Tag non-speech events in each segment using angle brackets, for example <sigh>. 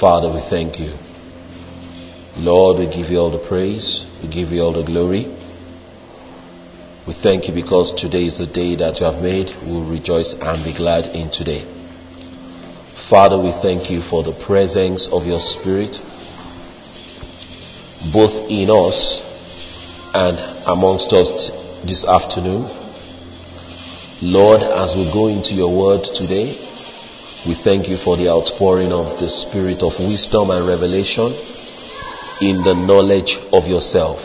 Father, we thank you. Lord, we give you all the praise. We give you all the glory. We thank you because today is the day that you have made. We will rejoice and be glad in today. Father, we thank you for the presence of your Spirit, both in us and amongst us this afternoon. Lord, as we go into your word today, we thank you for the outpouring of the spirit of wisdom and revelation in the knowledge of yourself.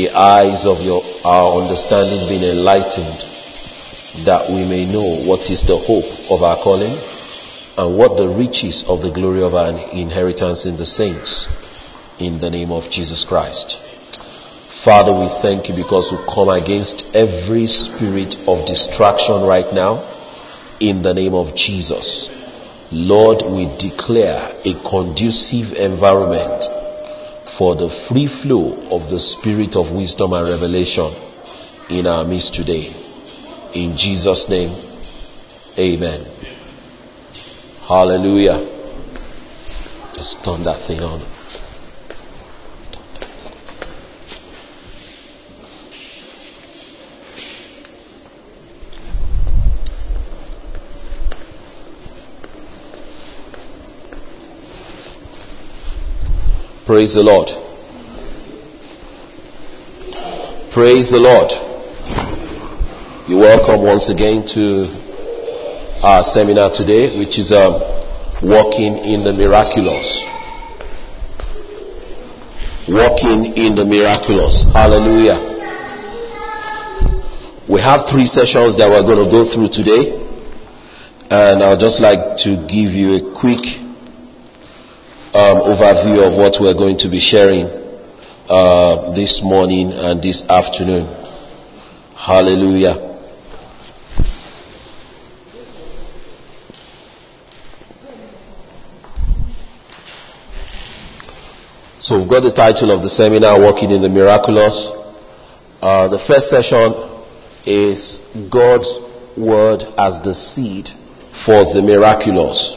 The eyes of your, our understanding being enlightened that we may know what is the hope of our calling and what the riches of the glory of our inheritance in the saints in the name of Jesus Christ. Father, we thank you because we come against every spirit of distraction right now in the name of Jesus. Lord, we declare a conducive environment for the free flow of the spirit of wisdom and revelation in our midst today. In Jesus' name, amen. Hallelujah. Just turn that thing on. Praise the Lord. Praise the Lord. You're welcome once again to our seminar today, which is um, Walking in the Miraculous. Walking in the Miraculous. Hallelujah. We have three sessions that we're going to go through today. And I'd just like to give you a quick um, overview of what we're going to be sharing uh, this morning and this afternoon. Hallelujah. So we've got the title of the seminar, Walking in the Miraculous. Uh, the first session is God's Word as the seed for the miraculous.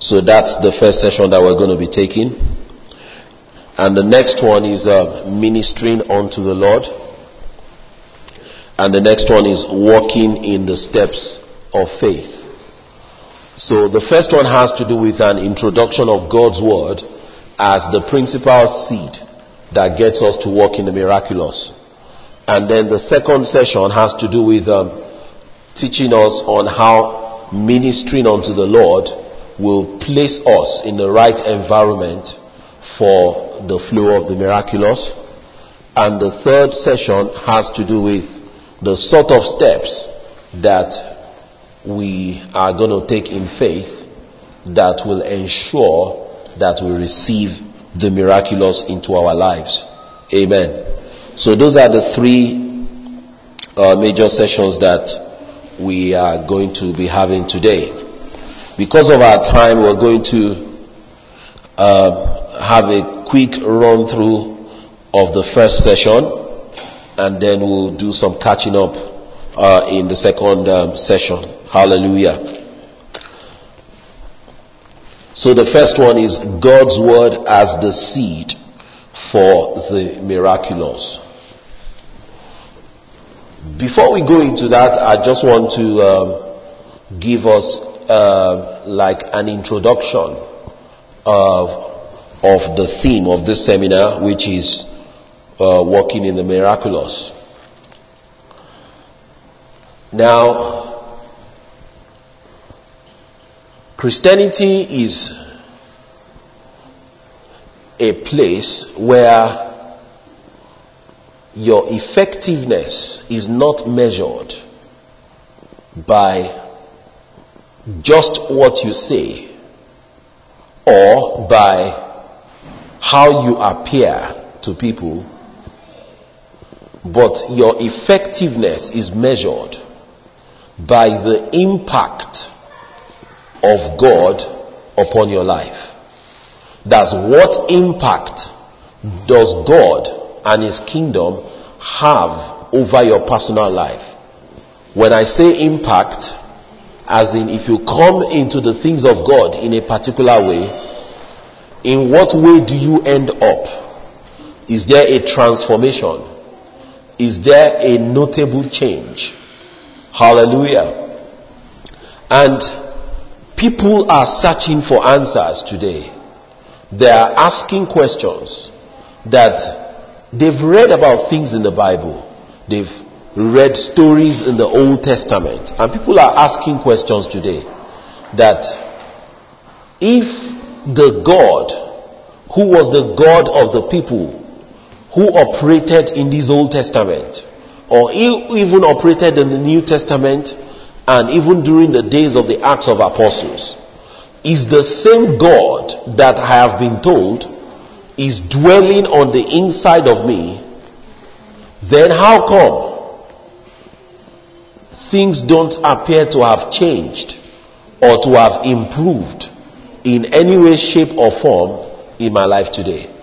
So that's the first session that we're going to be taking. And the next one is uh, ministering unto the Lord. And the next one is walking in the steps of faith. So the first one has to do with an introduction of God's word as the principal seed that gets us to walk in the miraculous. And then the second session has to do with um, teaching us on how ministering unto the Lord will place us in the right environment for the flow of the miraculous. And the third session has to do with the sort of steps that we are going to take in faith that will ensure that we receive the miraculous into our lives. Amen. So those are the three uh, major sessions that we are going to be having today. Because of our time, we're going to uh, have a quick run through of the first session, and then we'll do some catching up uh, in the second um, session. Hallelujah. So the first one is God's word as the seed for the miraculous. Before we go into that, I just want to um, give us uh, like an introduction of, of the theme of this seminar, which is uh, walking in the miraculous. Now, Christianity is a place where your effectiveness is not measured by just what you say or by how you appear to people, but your effectiveness is measured by the impact of God upon your life. That's what impact does God and His kingdom have over your personal life. When I say impact, as in, if you come into the things of God in a particular way, in what way do you end up? Is there a transformation? Is there a notable change? Hallelujah. And people are searching for answers today. They are asking questions that they've read about things in the Bible. They've read stories in the Old Testament. And people are asking questions today that if the God who was the God of the people who operated in this Old Testament or even operated in the New Testament and even during the days of the Acts of Apostles is the same God that I have been told is dwelling on the inside of me, then how come things don't appear to have changed or to have improved in any way, shape, or form in my life today?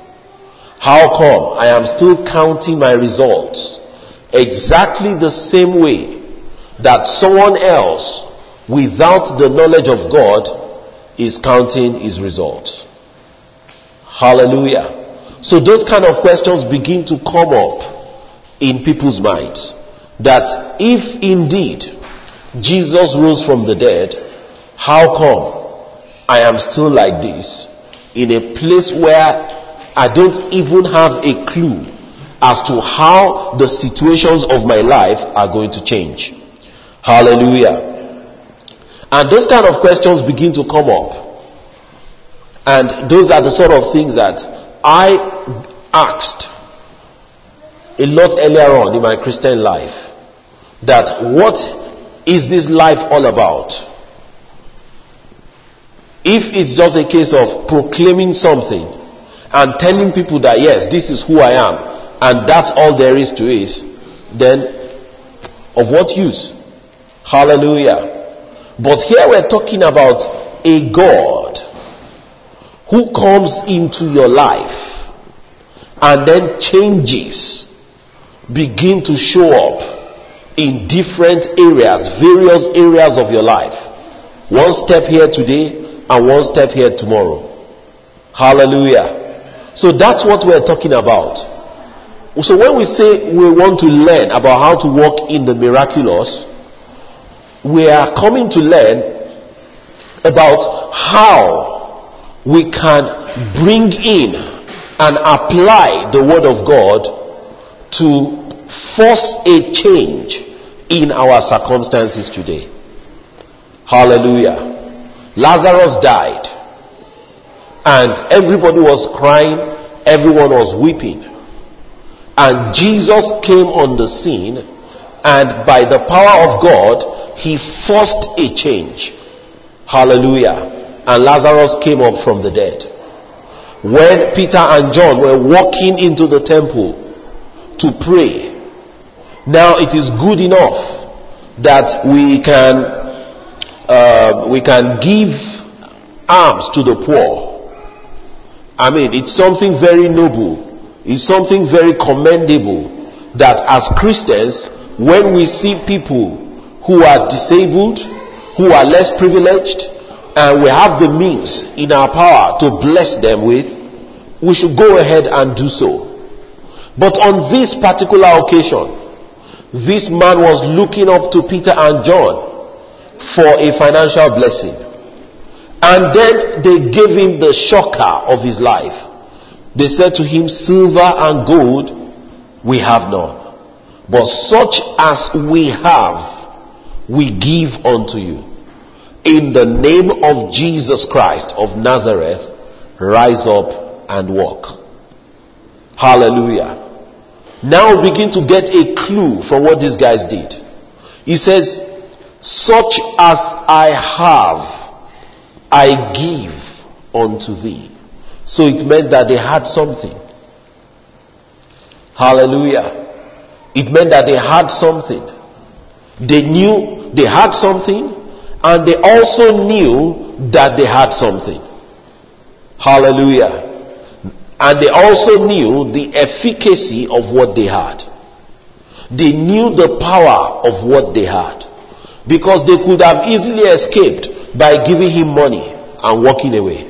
How come I am still counting my results exactly the same way that someone else without the knowledge of God is counting his results? Hallelujah. So those kind of questions begin to come up in people's minds that if indeed Jesus rose from the dead, how come I am still like this in a place where I don't even have a clue as to how the situations of my life are going to change. Hallelujah. And those kind of questions begin to come up. And those are the sort of things that I asked a lot earlier on in my Christian life that what is this life all about? If it's just a case of proclaiming something and telling people that yes, this is who I am and that's all there is to it, then of what use? Hallelujah. But here we're talking about a God who comes into your life and then changes begin to show up in different areas, various areas of your life. One step here today and one step here tomorrow. Hallelujah. So that's what we're talking about. So when we say we want to learn about how to walk in the miraculous, we are coming to learn about how we can bring in and apply the word of God to force a change in our circumstances today. Hallelujah. Lazarus died and everybody was crying, everyone was weeping. And Jesus came on the scene and by the power of God, he forced a change. Hallelujah. And Lazarus came up from the dead. When Peter and John were walking into the temple to pray, now it is good enough that we can uh, we can give alms to the poor. I mean, it's something very noble. It's something very commendable that as Christians, when we see people who are disabled, who are less privileged, and we have the means in our power to bless them with, we should go ahead and do so. But on this particular occasion, this man was looking up to Peter and John for a financial blessing. And then they gave him the shocker of his life. They said to him, Silver and gold we have none. But such as we have, we give unto you. In the name of Jesus Christ of Nazareth, rise up and walk. Hallelujah now begin to get a clue for what these guys did. He says, such as I have, I give unto thee. So it meant that they had something. Hallelujah. It meant that they had something. They knew they had something and they also knew that they had something. Hallelujah. And they also knew the efficacy of what they had. They knew the power of what they had. Because they could have easily escaped by giving him money and walking away.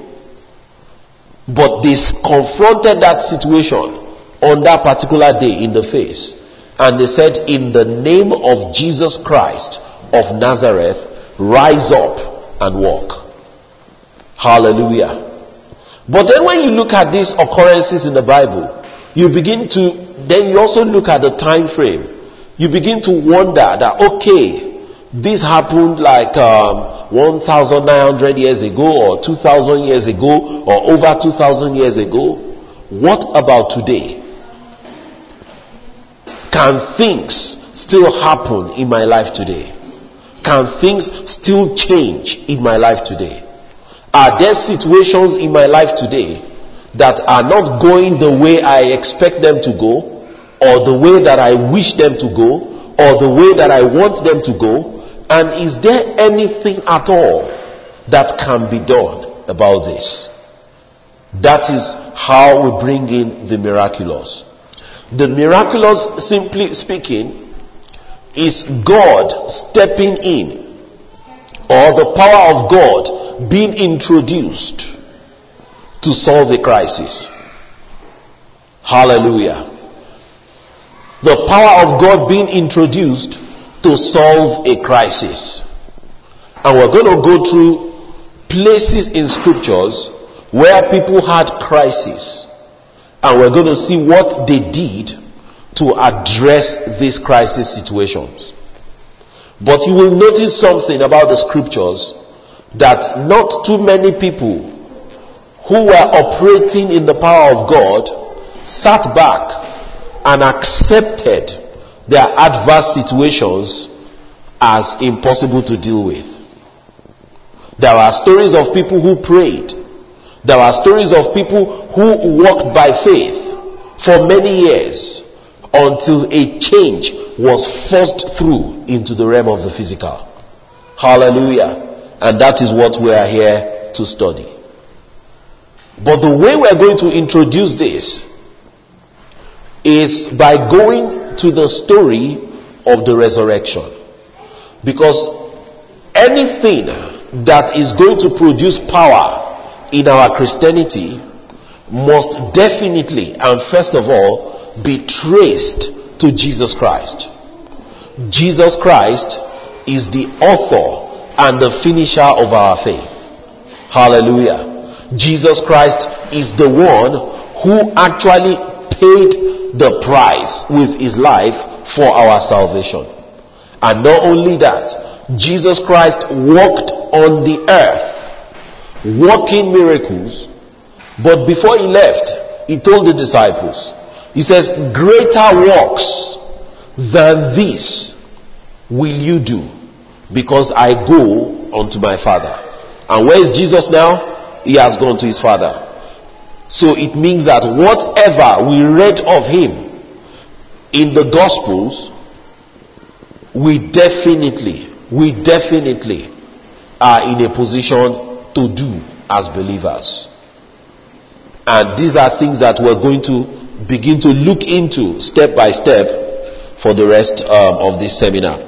But they confronted that situation on that particular day in the face. And they said, In the name of Jesus Christ of Nazareth, rise up and walk. Hallelujah. But then when you look at these occurrences in the Bible, you begin to, then you also look at the time frame. You begin to wonder that, okay, this happened like um, 1,900 years ago or 2,000 years ago or over 2,000 years ago. What about today? Can things still happen in my life today? Can things still change in my life today? Are there situations in my life today that are not going the way I expect them to go, or the way that I wish them to go, or the way that I want them to go? And is there anything at all that can be done about this? That is how we bring in the miraculous. The miraculous, simply speaking, is God stepping in or the power of God being introduced to solve a crisis. Hallelujah. The power of God being introduced to solve a crisis. And we're going to go through places in scriptures where people had crisis. And we're going to see what they did to address these crisis situations. But you will notice something about the scriptures that not too many people who were operating in the power of God sat back and accepted their adverse situations as impossible to deal with. There are stories of people who prayed. There are stories of people who walked by faith for many years until a change was forced through into the realm of the physical. Hallelujah. And that is what we are here to study. But the way we are going to introduce this is by going to the story of the resurrection. Because anything that is going to produce power in our Christianity must definitely and first of all be traced to Jesus Christ. Jesus Christ is the author and the finisher of our faith. Hallelujah. Jesus Christ is the one who actually paid the price with his life for our salvation. And not only that, Jesus Christ walked on the earth working miracles, but before he left, he told the disciples, he says, greater works than this will you do because I go unto my father. And where is Jesus now? He has gone to his father. So it means that whatever we read of him in the gospels, we definitely, we definitely are in a position to do as believers. And these are things that we're going to begin to look into step by step for the rest um, of this seminar.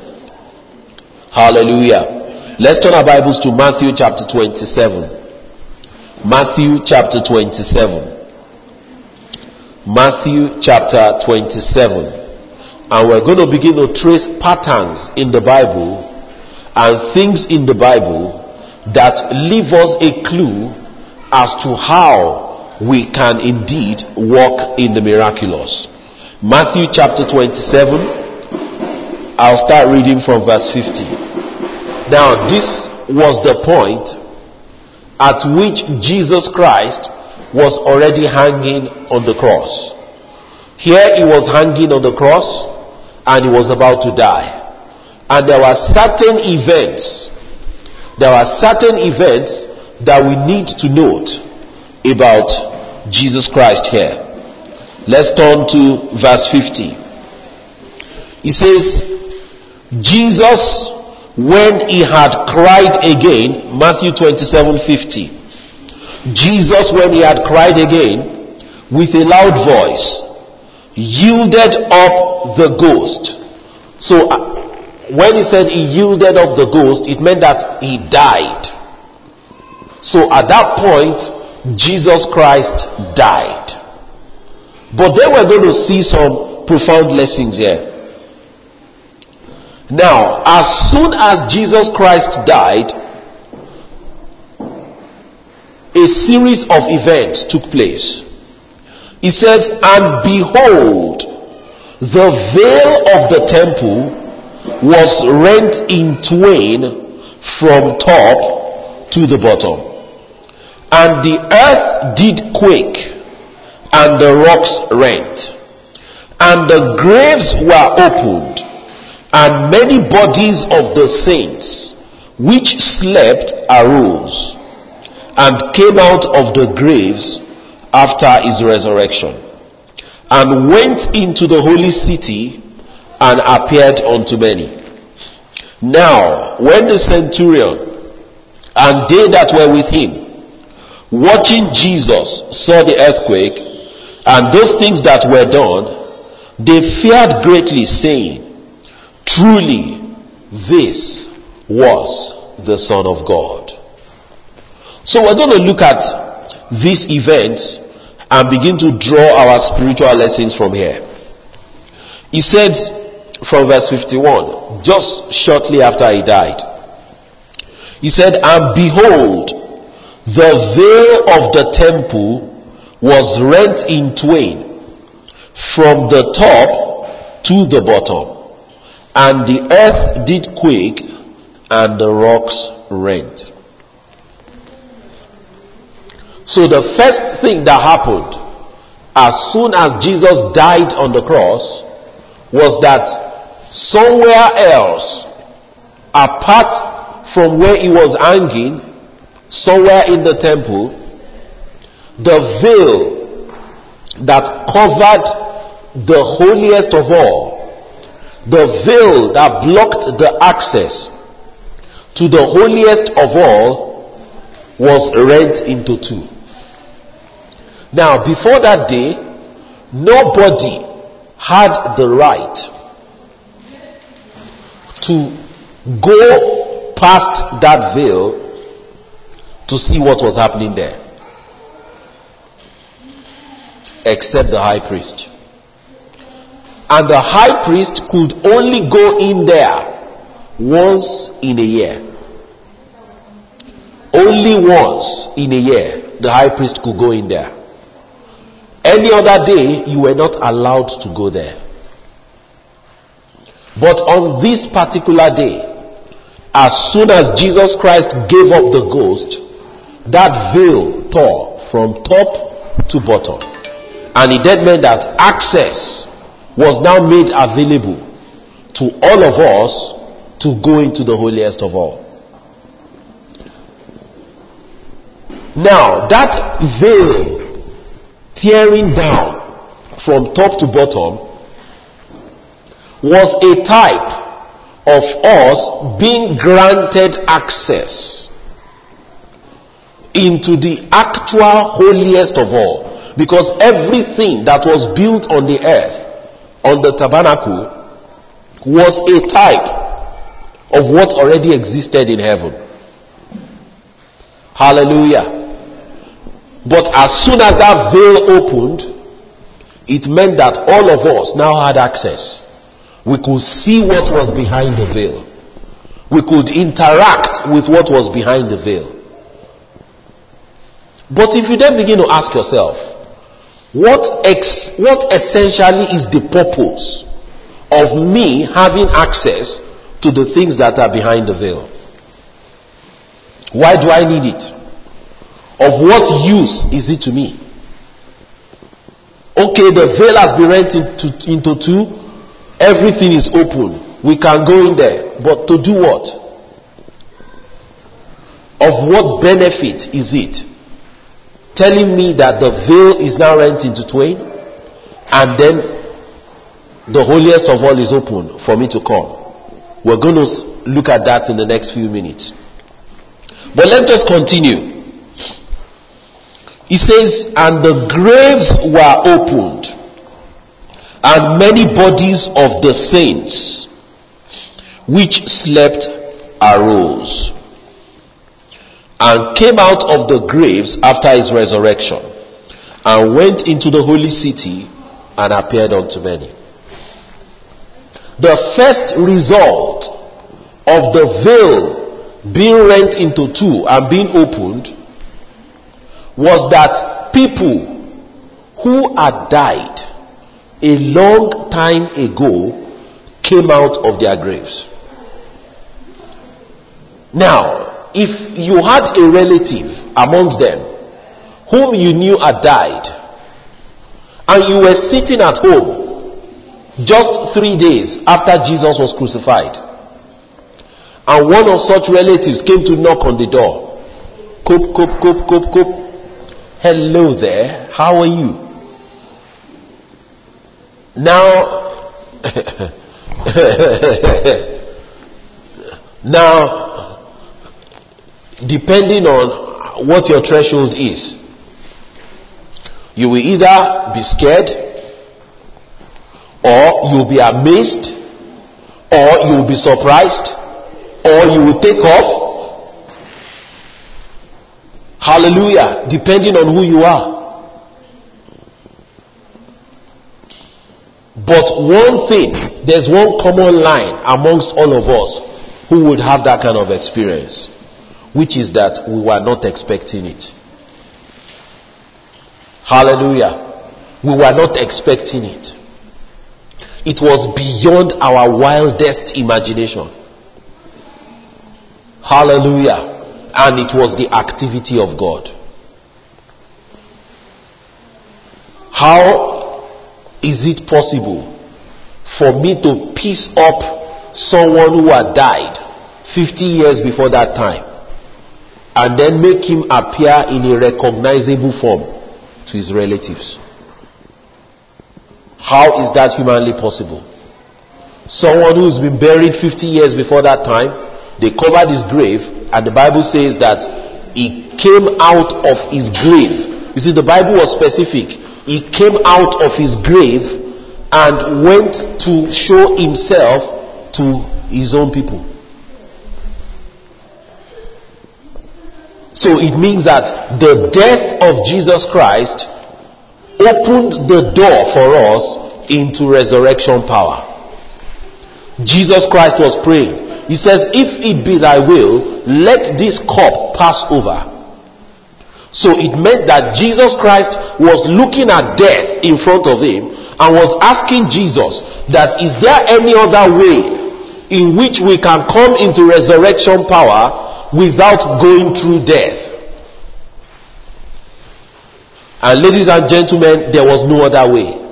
Hallelujah. Let's turn our Bibles to Matthew chapter 27. Matthew chapter 27. Matthew chapter 27. And we're going to begin to trace patterns in the Bible and things in the Bible that leave us a clue as to how we can indeed walk in the miraculous. Matthew chapter 27, I'll start reading from verse 50. Now, this was the point at which Jesus Christ was already hanging on the cross. Here he was hanging on the cross and he was about to die. And there were certain events, there are certain events that we need to note about Jesus Christ here. Let's turn to verse 50. He says, Jesus, when he had cried again, Matthew 27 50. Jesus, when he had cried again, with a loud voice, yielded up the ghost. So, uh, when he said he yielded up the ghost, it meant that he died. So at that point, Jesus Christ died. But then we're going to see some profound lessons here. Now, as soon as Jesus Christ died, a series of events took place. He says, And behold, the veil of the temple was rent in twain from top to the bottom. And the earth did quake, and the rocks rent, and the graves were opened, and many bodies of the saints which slept arose and came out of the graves after his resurrection and went into the holy city and appeared unto many. Now, when the centurion and they that were with him, watching Jesus, saw the earthquake and those things that were done, they feared greatly, saying, Truly, this was the Son of God. So we're going to look at these events and begin to draw our spiritual lessons from here. He said from verse 51, just shortly after he died, he said, And behold, the veil of the temple was rent in twain from the top to the bottom, and the earth did quake, and the rocks rent. So the first thing that happened as soon as Jesus died on the cross was that somewhere else, apart from where he was hanging, somewhere in the temple, the veil that covered the holiest of all, the veil that blocked the access to the holiest of all was rent into two. Now, before that day, nobody had the right to go past that veil to see what was happening there. Except the high priest. And the high priest could only go in there once in a year. Only once in a year the high priest could go in there. Any other day, you were not allowed to go there. But on this particular day, as soon as Jesus Christ gave up the ghost, that veil tore from top to bottom. And it then meant that access was now made available to all of us to go into the holiest of all. Now, that veil tearing down from top to bottom was a type of us being granted access into the actual holiest of all. Because everything that was built on the earth, on the tabernacle, was a type of what already existed in heaven. Hallelujah. But as soon as that veil opened, it meant that all of us now had access. We could see what was behind the veil. We could interact with what was behind the veil. But if you then begin to ask yourself, what, ex- what essentially is the purpose of me having access to the things that are behind the veil? Why do I need it? Of what use is it to me? Okay, the veil has been rent into, into two. Everything is open. We can go in there. But to do what? Of what benefit is it? Telling me that the veil is now rent into twain and then the holiest of all is open for me to come. We're going to look at that in the next few minutes. But let's just continue. He says, and the graves were opened, and many bodies of the saints which slept arose and came out of the graves after his resurrection and went into the holy city and appeared unto many. The first result of the veil being rent into two and being opened was that people who had died a long time ago came out of their graves. Now, if you had a relative amongst them whom you knew had died, and you were sitting at home just three days after Jesus was crucified, and one of such relatives came to knock on the door, coop, coop, coop, coop, coop. Hello there, how are you? Now, <laughs> now, depending on what your threshold is, you will either be scared, or you will be amazed, or you will be surprised, or you will take off. Hallelujah. Depending on who you are. But one thing, there's one common line amongst all of us who would have that kind of experience, which is that we were not expecting it. Hallelujah. We were not expecting it. It was beyond our wildest imagination. Hallelujah. And it was the activity of God. How is it possible for me to piece up someone who had died 50 years before that time and then make him appear in a recognizable form to his relatives? How is that humanly possible? Someone who's been buried 50 years before that time, they covered his grave, and the Bible says that he came out of his grave. You see, the Bible was specific he came out of his grave and went to show himself to his own people. So it means that the death of Jesus Christ opened the door for us into resurrection power. Jesus Christ was praying. He says, If it be thy will, let this cup pass over. So it meant that Jesus Christ was looking at death in front of him and was asking Jesus that is there any other way in which we can come into resurrection power without going through death? And ladies and gentlemen, there was no other way.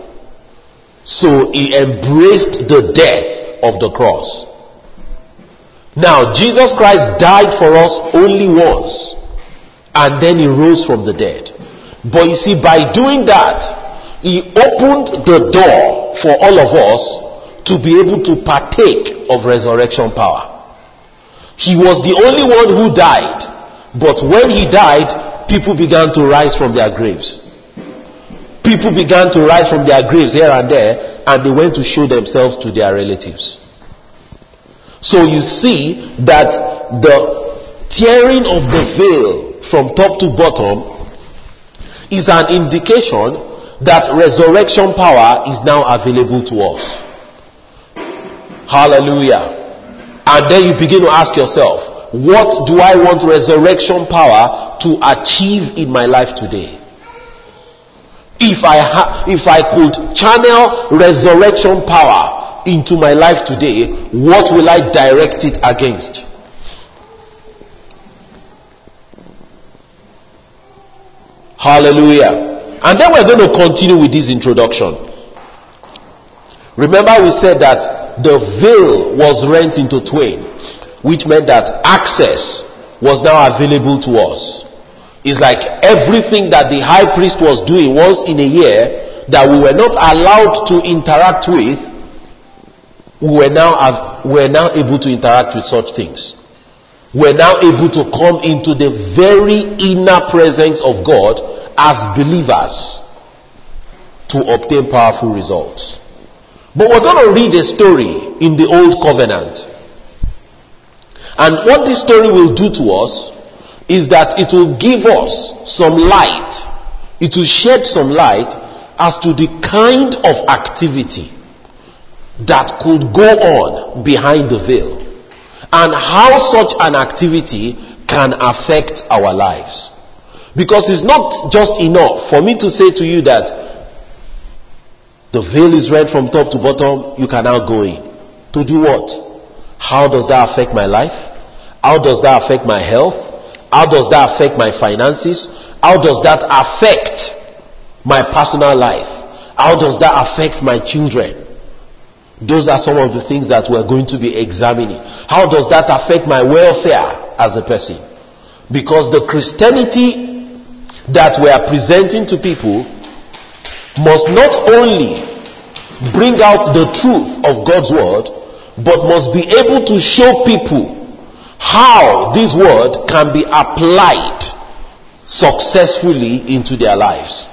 So he embraced the death of the cross. Now, Jesus Christ died for us only once and then he rose from the dead. But you see, by doing that, he opened the door for all of us to be able to partake of resurrection power. He was the only one who died, but when he died, people began to rise from their graves. People began to rise from their graves here and there, and they went to show themselves to their relatives. So you see that the tearing of the veil from top to bottom is an indication that resurrection power is now available to us. Hallelujah. And then you begin to ask yourself, what do I want resurrection power to achieve in my life today? If I ha- if I could channel resurrection power into my life today, what will I direct it against? Hallelujah. And then we're going to continue with this introduction. Remember, we said that the veil was rent into twain, which meant that access was now available to us. It's like everything that the high priest was doing once in a year that we were not allowed to interact with, we were now, we were now able to interact with such things we're now able to come into the very inner presence of God as believers to obtain powerful results. But we're going to read a story in the Old Covenant. And what this story will do to us is that it will give us some light. It will shed some light as to the kind of activity that could go on behind the veil and how such an activity can affect our lives. Because it's not just enough for me to say to you that the veil is red from top to bottom, you can now go in. To do what? How does that affect my life? How does that affect my health? How does that affect my finances? How does that affect my personal life? How does that affect my children? Those are some of the things that we're going to be examining. How does that affect my welfare as a person? Because the Christianity that we are presenting to people must not only bring out the truth of God's word, but must be able to show people how this word can be applied successfully into their lives.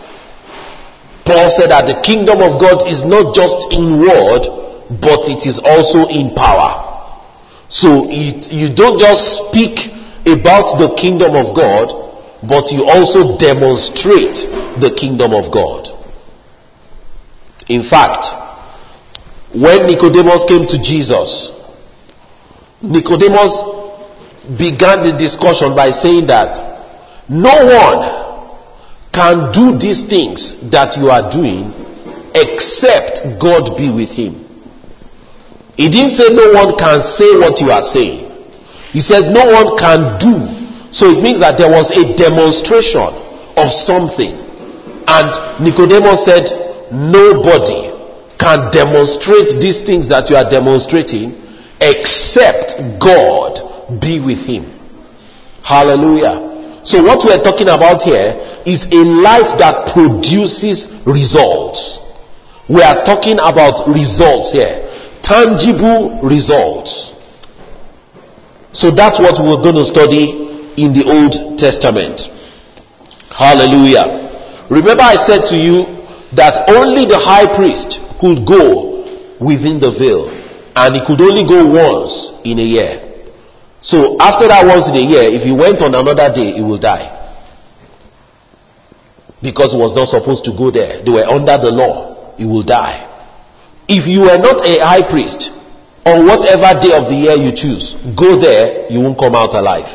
Paul said that the kingdom of God is not just in word, but it is also in power. So it, you don't just speak about the kingdom of God, but you also demonstrate the kingdom of God. In fact, when Nicodemus came to Jesus, Nicodemus began the discussion by saying that no one can do these things that you are doing except God be with him. He didn't say no one can say what you are saying. He said no one can do. So it means that there was a demonstration of something. And Nicodemus said, nobody can demonstrate these things that you are demonstrating except God be with him. Hallelujah. So what we're talking about here is a life that produces results. We are talking about results here tangible results. So that's what we're going to study in the Old Testament. Hallelujah. Remember I said to you that only the high priest could go within the veil and he could only go once in a year. So after that once in a year, if he went on another day, he will die. Because he was not supposed to go there. They were under the law. He will die. If you are not a high priest, on whatever day of the year you choose, go there, you won't come out alive.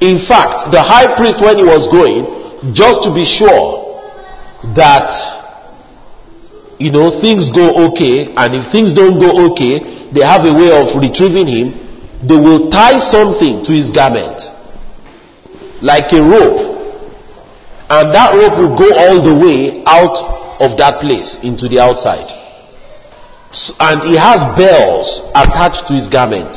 In fact, the high priest, when he was going, just to be sure that, you know, things go okay, and if things don't go okay, they have a way of retrieving him, they will tie something to his garment, like a rope, and that rope will go all the way out of that place into the outside and he has bells attached to his garment.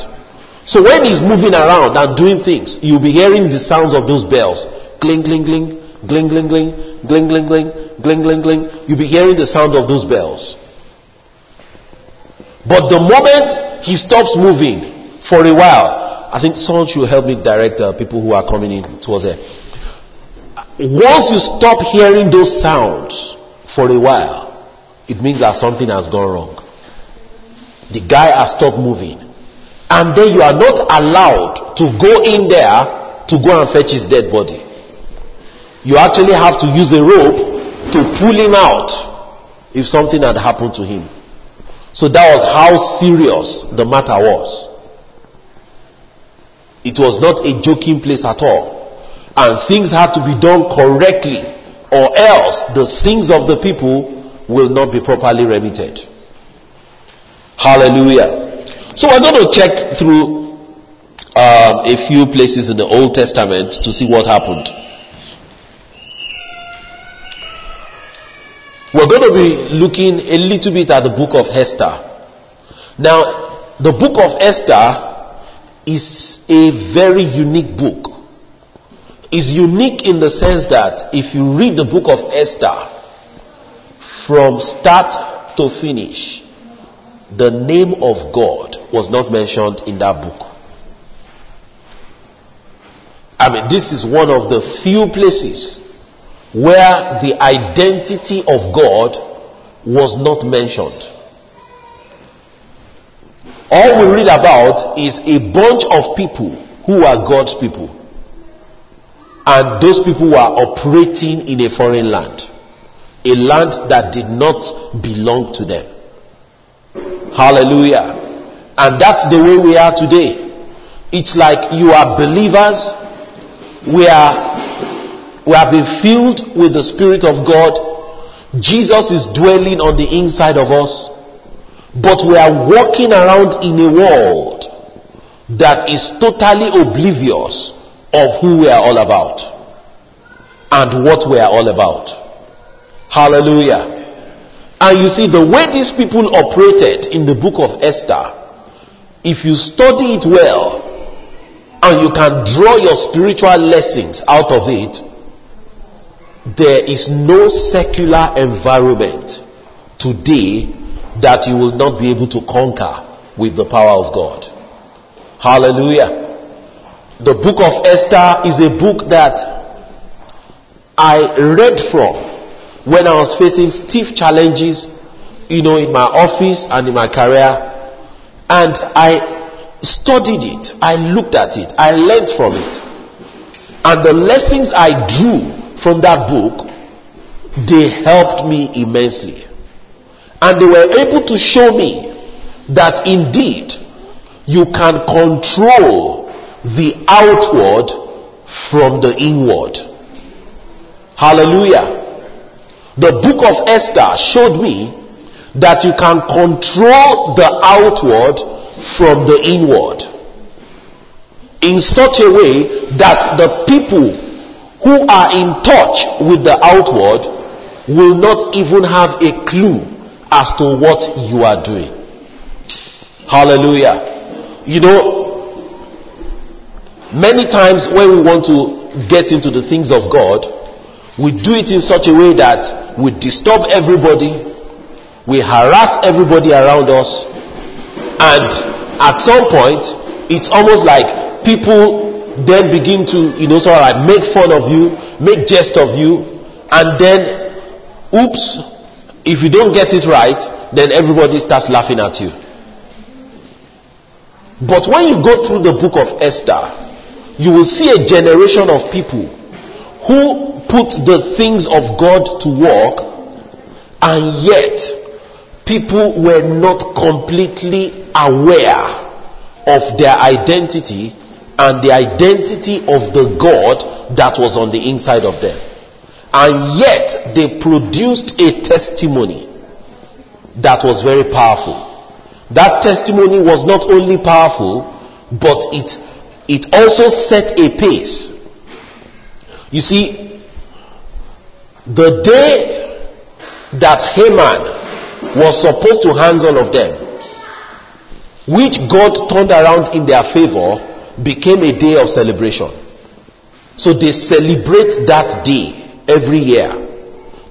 So when he's moving around and doing things, you'll be hearing the sounds of those bells. Gling, gling, gling, gling, gling, gling, gling, gling, gling, gling, gling, gling. You'll be hearing the sound of those bells. But the moment he stops moving for a while, I think someone should help me direct uh, people who are coming in towards there. Once you stop hearing those sounds for a while, it means that something has gone wrong. The guy has stopped moving. And then you are not allowed to go in there to go and fetch his dead body. You actually have to use a rope to pull him out if something had happened to him. So that was how serious the matter was. It was not a joking place at all. And things had to be done correctly or else the sins of the people will not be properly remitted. Hallelujah. So we're going to check through um, a few places in the Old Testament to see what happened. We're going to be looking a little bit at the book of Esther. Now, the book of Esther is a very unique book. It's unique in the sense that if you read the book of Esther from start to finish, the name of God was not mentioned in that book. I mean, this is one of the few places where the identity of God was not mentioned. All we read about is a bunch of people who are God's people. And those people were operating in a foreign land, a land that did not belong to them. Hallelujah. And that's the way we are today. It's like you are believers. We are, we have been filled with the Spirit of God. Jesus is dwelling on the inside of us. But we are walking around in a world that is totally oblivious of who we are all about and what we are all about. Hallelujah. And you see, the way these people operated in the book of Esther, if you study it well and you can draw your spiritual lessons out of it, there is no secular environment today that you will not be able to conquer with the power of God. Hallelujah. The book of Esther is a book that I read from when I was facing stiff challenges, you know, in my office and in my career. And I studied it. I looked at it. I learned from it. And the lessons I drew from that book, they helped me immensely. And they were able to show me that indeed you can control the outward from the inward. Hallelujah. The book of Esther showed me that you can control the outward from the inward in such a way that the people who are in touch with the outward will not even have a clue as to what you are doing. Hallelujah. You know, Many times when we want to get into the things of God, we do it in such a way that we disturb everybody, we harass everybody around us, and at some point, it's almost like people then begin to, you know, sort of like make fun of you, make jest of you, and then, oops, if you don't get it right, then everybody starts laughing at you. But when you go through the book of Esther, you will see a generation of people who put the things of God to work and yet people were not completely aware of their identity and the identity of the God that was on the inside of them. And yet they produced a testimony that was very powerful. That testimony was not only powerful, but it it also set a pace. You see, the day that Haman was supposed to hang all of them, which God turned around in their favor, became a day of celebration. So they celebrate that day every year.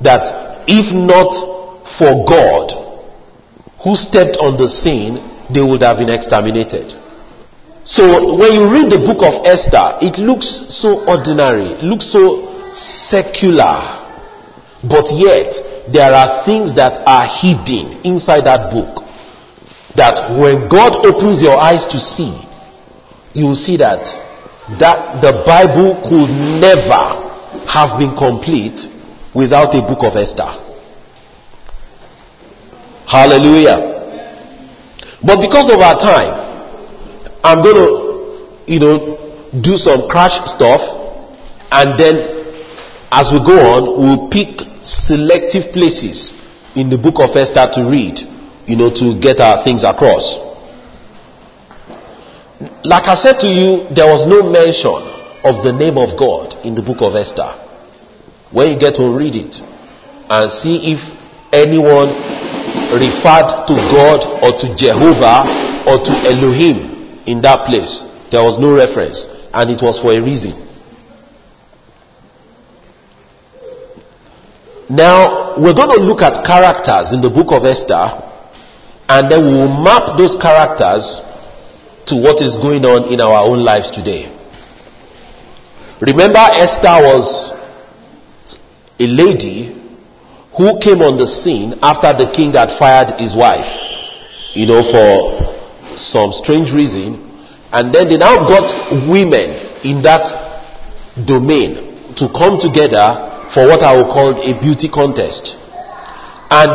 That if not for God, who stepped on the scene, they would have been exterminated. So when you read the book of Esther, it looks so ordinary, it looks so secular. But yet, there are things that are hidden inside that book. That when God opens your eyes to see, you will see that, that the Bible could never have been complete without a book of Esther. Hallelujah. But because of our time, I'm going to, you know, do some crash stuff and then as we go on, we'll pick selective places in the book of Esther to read, you know, to get our things across. Like I said to you, there was no mention of the name of God in the book of Esther. When you get to read it and see if anyone referred to God or to Jehovah or to Elohim in that place. There was no reference, and it was for a reason. Now, we're going to look at characters in the book of Esther, and then we will map those characters to what is going on in our own lives today. Remember, Esther was a lady who came on the scene after the king had fired his wife, you know, for some strange reason, and then they now got women in that domain to come together for what I will call a beauty contest. And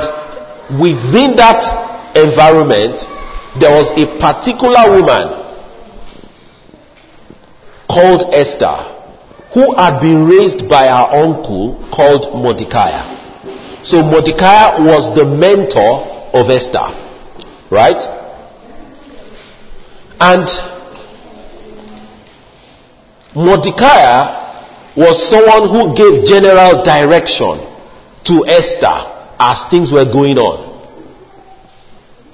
within that environment, there was a particular woman called Esther who had been raised by her uncle called Mordecai. So Mordecai was the mentor of Esther. Right? And Mordecai was someone who gave general direction to Esther as things were going on.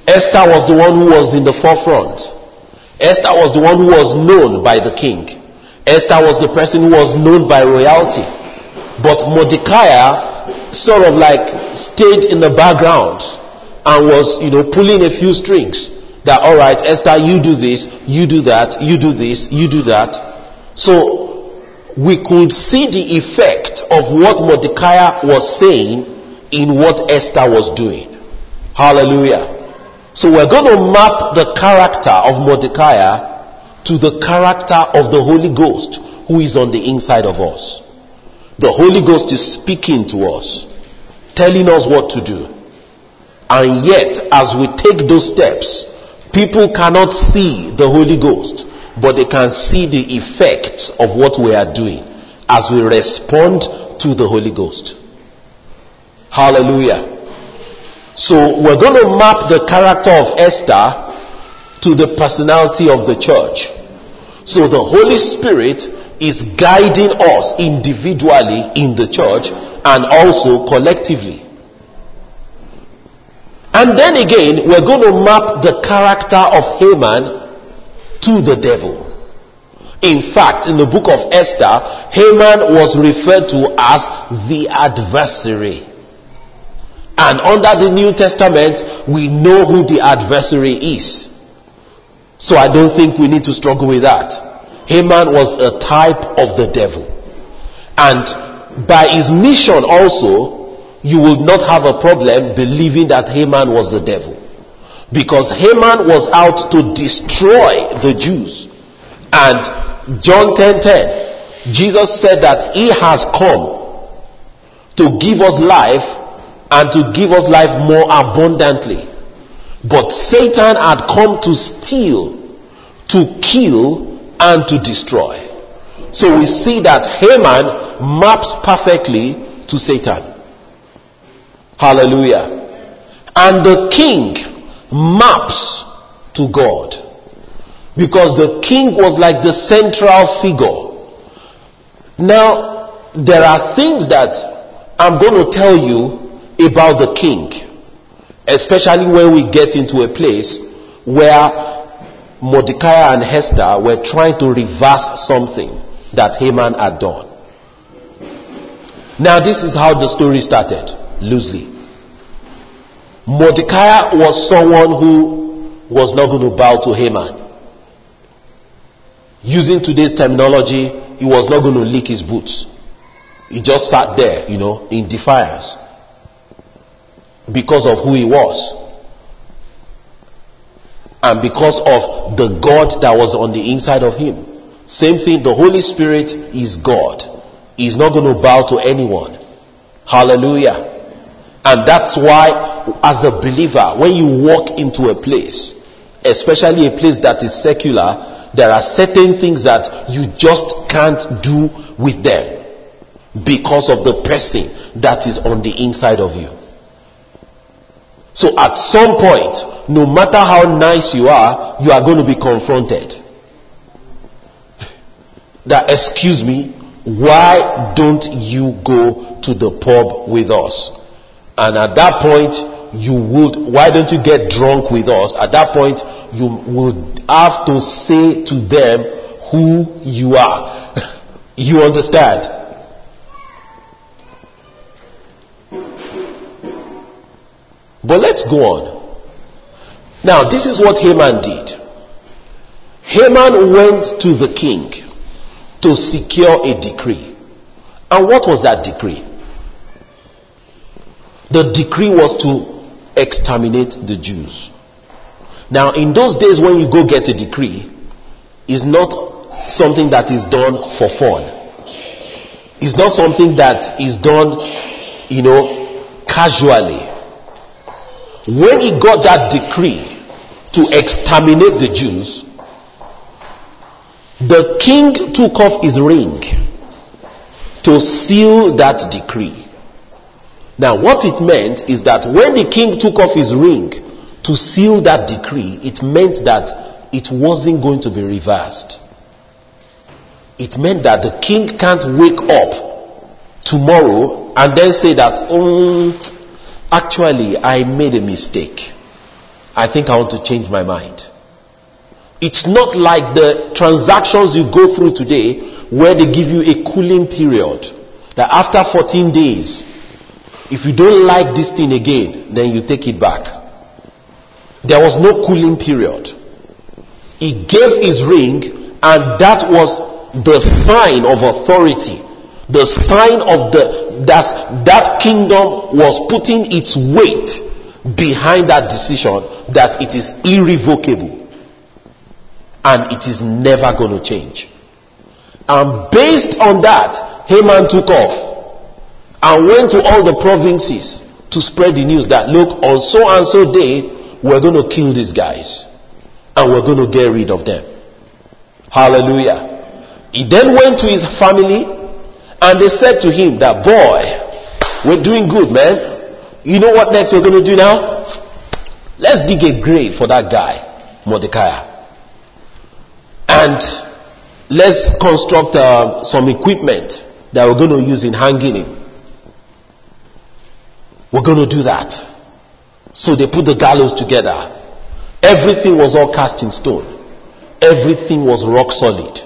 Esther was the one who was in the forefront. Esther was the one who was known by the king. Esther was the person who was known by royalty. But Mordecai sort of like stayed in the background and was, you know, pulling a few strings. That, alright, Esther, you do this, you do that, you do this, you do that. So, we could see the effect of what Mordecai was saying in what Esther was doing. Hallelujah. So we're going to map the character of Mordecai to the character of the Holy Ghost who is on the inside of us. The Holy Ghost is speaking to us, telling us what to do. And yet, as we take those steps, people cannot see the Holy Ghost, but they can see the effect of what we are doing as we respond to the Holy Ghost. Hallelujah. So we're going to map the character of Esther to the personality of the church. So the Holy Spirit is guiding us individually in the church and also collectively. And then again, we're going to map the character of Haman to the devil. In fact, in the book of Esther, Haman was referred to as the adversary. And under the New Testament, we know who the adversary is. So I don't think we need to struggle with that. Haman was a type of the devil. And by his mission also, you will not have a problem believing that Haman was the devil. Because Haman was out to destroy the Jews. And John 10 10, Jesus said that he has come to give us life and to give us life more abundantly. But Satan had come to steal, to kill, and to destroy. So we see that Haman maps perfectly to Satan. Hallelujah. And the king maps to God. Because the king was like the central figure. Now, there are things that I'm going to tell you about the king Especially when we get into a place where Mordecai and Hester were trying to reverse something that Haman had done. Now, this is how the story started, loosely. Mordecai was someone who was not going to bow to Haman. Using today's terminology, he was not going to lick his boots. He just sat there, you know, in defiance because of who he was and because of the God that was on the inside of him. Same thing, the Holy Spirit is God. He's not going to bow to anyone. Hallelujah. And that's why, as a believer, when you walk into a place, especially a place that is secular, there are certain things that you just can't do with them because of the person that is on the inside of you. So at some point, no matter how nice you are, you are going to be confronted. <laughs> that, excuse me, why don't you go to the pub with us? And at that point, you would, why don't you get drunk with us? At that point, you would have to say to them who you are. <laughs> you understand? But let's go on. Now, this is what Haman did. Haman went to the king to secure a decree. And what was that decree? The decree was to exterminate the Jews. Now, in those days, when you go get a decree, is not something that is done for fun. It's not something that is done, you know, casually. When he got that decree to exterminate the Jews, the king took off his ring to seal that decree. Now, what it meant is that when the king took off his ring to seal that decree, it meant that it wasn't going to be reversed. It meant that the king can't wake up tomorrow and then say that, um, actually, I made a mistake. I think I want to change my mind. It's not like the transactions you go through today where they give you a cooling period. That after 14 days, if you don't like this thing again, then you take it back. There was no cooling period. He gave his ring, and that was the sign of authority. The sign of the that that kingdom was putting its weight behind that decision that it is irrevocable. And it is never going to change. And based on that, Haman took off and went to all the provinces to spread the news that look on so and so day we're going to kill these guys and we're going to get rid of them. Hallelujah. He then went to his family and they said to him that boy we're doing good man you know what next we're going to do now let's dig a grave for that guy mordecai and let's construct uh, some equipment that we're going to use in hanging him we're going to do that. So they put the gallows together. Everything was all cast in stone. Everything was rock solid.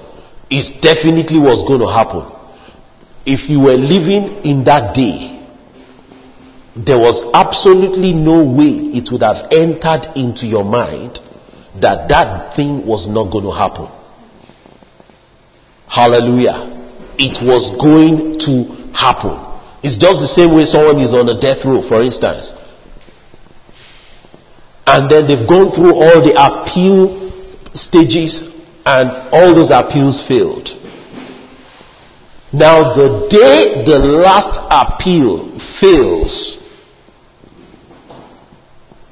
It definitely was going to happen. If you were living in that day, there was absolutely no way it would have entered into your mind that that thing was not going to happen. Hallelujah. It was going to happen. It's just the same way someone is on a death row, for instance. And then they've gone through all the appeal stages and all those appeals failed. Now the day the last appeal fails,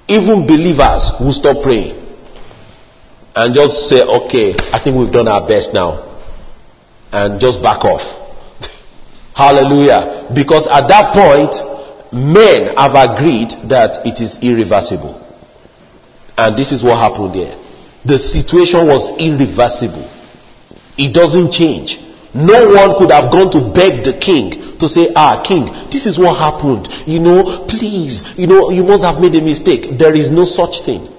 even believers will stop praying and just say, okay, I think we've done our best now and just back off. <laughs> Hallelujah. Because at that point, men have agreed that it is irreversible. And this is what happened there. The situation was irreversible. It doesn't change. No one could have gone to beg the king to say, ah, king, this is what happened. You know, please, you know, you must have made a mistake. There is no such thing.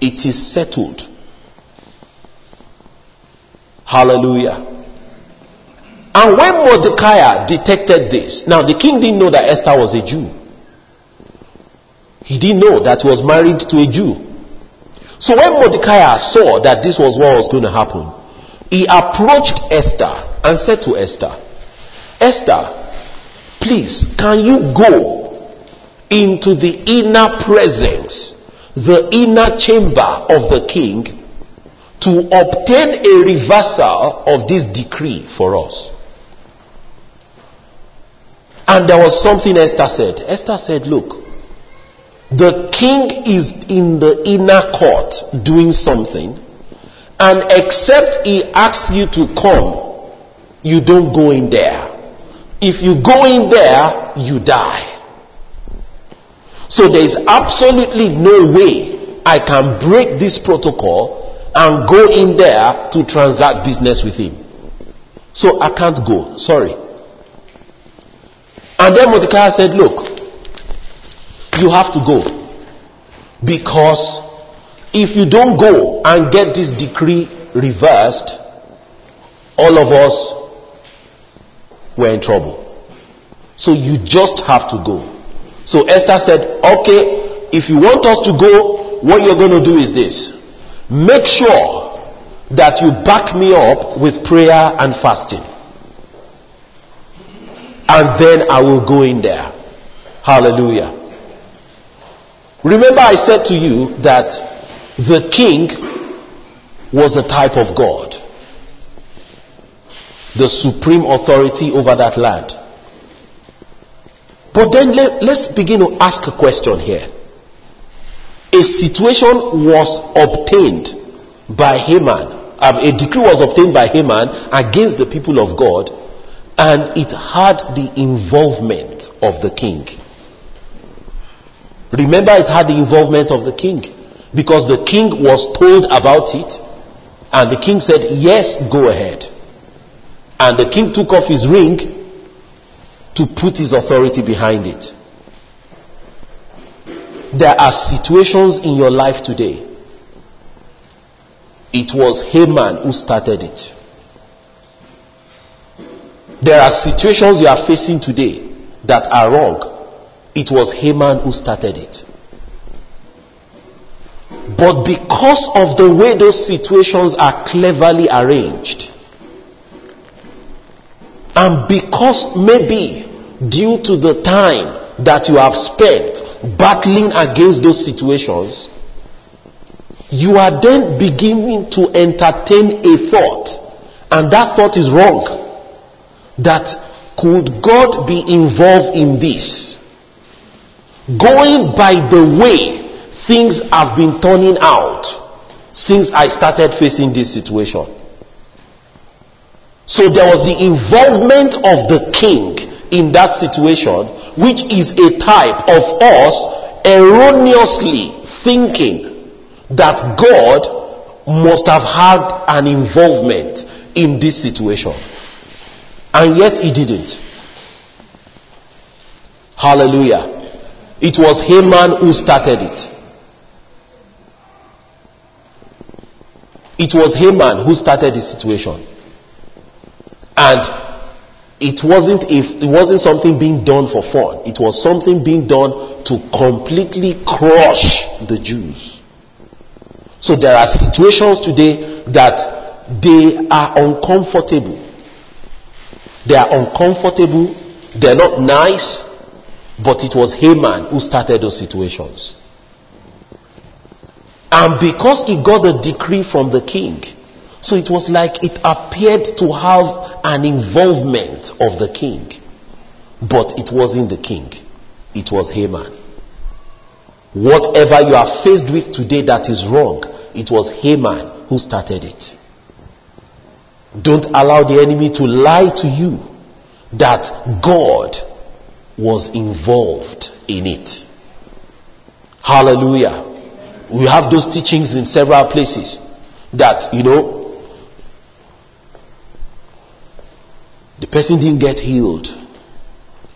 It is settled. Hallelujah. And when Mordecai detected this, now the king didn't know that Esther was a Jew. He didn't know that he was married to a Jew. So when Mordecai saw that this was what was going to happen, he approached Esther and said to Esther, Esther, please, can you go into the inner presence, the inner chamber of the king to obtain a reversal of this decree for us? And there was something Esther said. Esther said, Look, the king is in the inner court doing something, and except he asks you to come, you don't go in there. If you go in there, you die. So there is absolutely no way I can break this protocol and go in there to transact business with him. So I can't go. Sorry. And then Mordecai said, Look, you have to go. Because if you don't go and get this decree reversed, all of us were in trouble. So you just have to go. So Esther said, Okay, if you want us to go, what you're going to do is this. Make sure that you back me up with prayer and fasting and then I will go in there. Hallelujah. Remember, I said to you that the king was a type of God. The supreme authority over that land. But then let, let's begin to ask a question here. A situation was obtained by Haman. Um, a decree was obtained by Haman against the people of God, and it had the involvement of the king. Remember, it had the involvement of the king because the king was told about it, and the king said, Yes, go ahead. And the king took off his ring to put his authority behind it. There are situations in your life today. It was Haman who started it. There are situations you are facing today that are wrong. It was Haman who started it. But because of the way those situations are cleverly arranged, and because maybe due to the time that you have spent battling against those situations, you are then beginning to entertain a thought, and that thought is wrong. That could God be involved in this? Going by the way things have been turning out since I started facing this situation. So there was the involvement of the king in that situation, which is a type of us erroneously thinking that God must have had an involvement in this situation. And yet he didn't. Hallelujah. It was Haman who started it. It was Haman who started the situation. And it wasn't if it wasn't something being done for fun. It was something being done to completely crush the Jews. So there are situations today that they are uncomfortable. They are uncomfortable. They're not nice. But it was Haman who started those situations. And because he got the decree from the king, so it was like it appeared to have an involvement of the king. But it wasn't the king, it was Haman. Whatever you are faced with today that is wrong, it was Haman who started it. Don't allow the enemy to lie to you that God was involved in it. Hallelujah. We have those teachings in several places that, you know, the person didn't get healed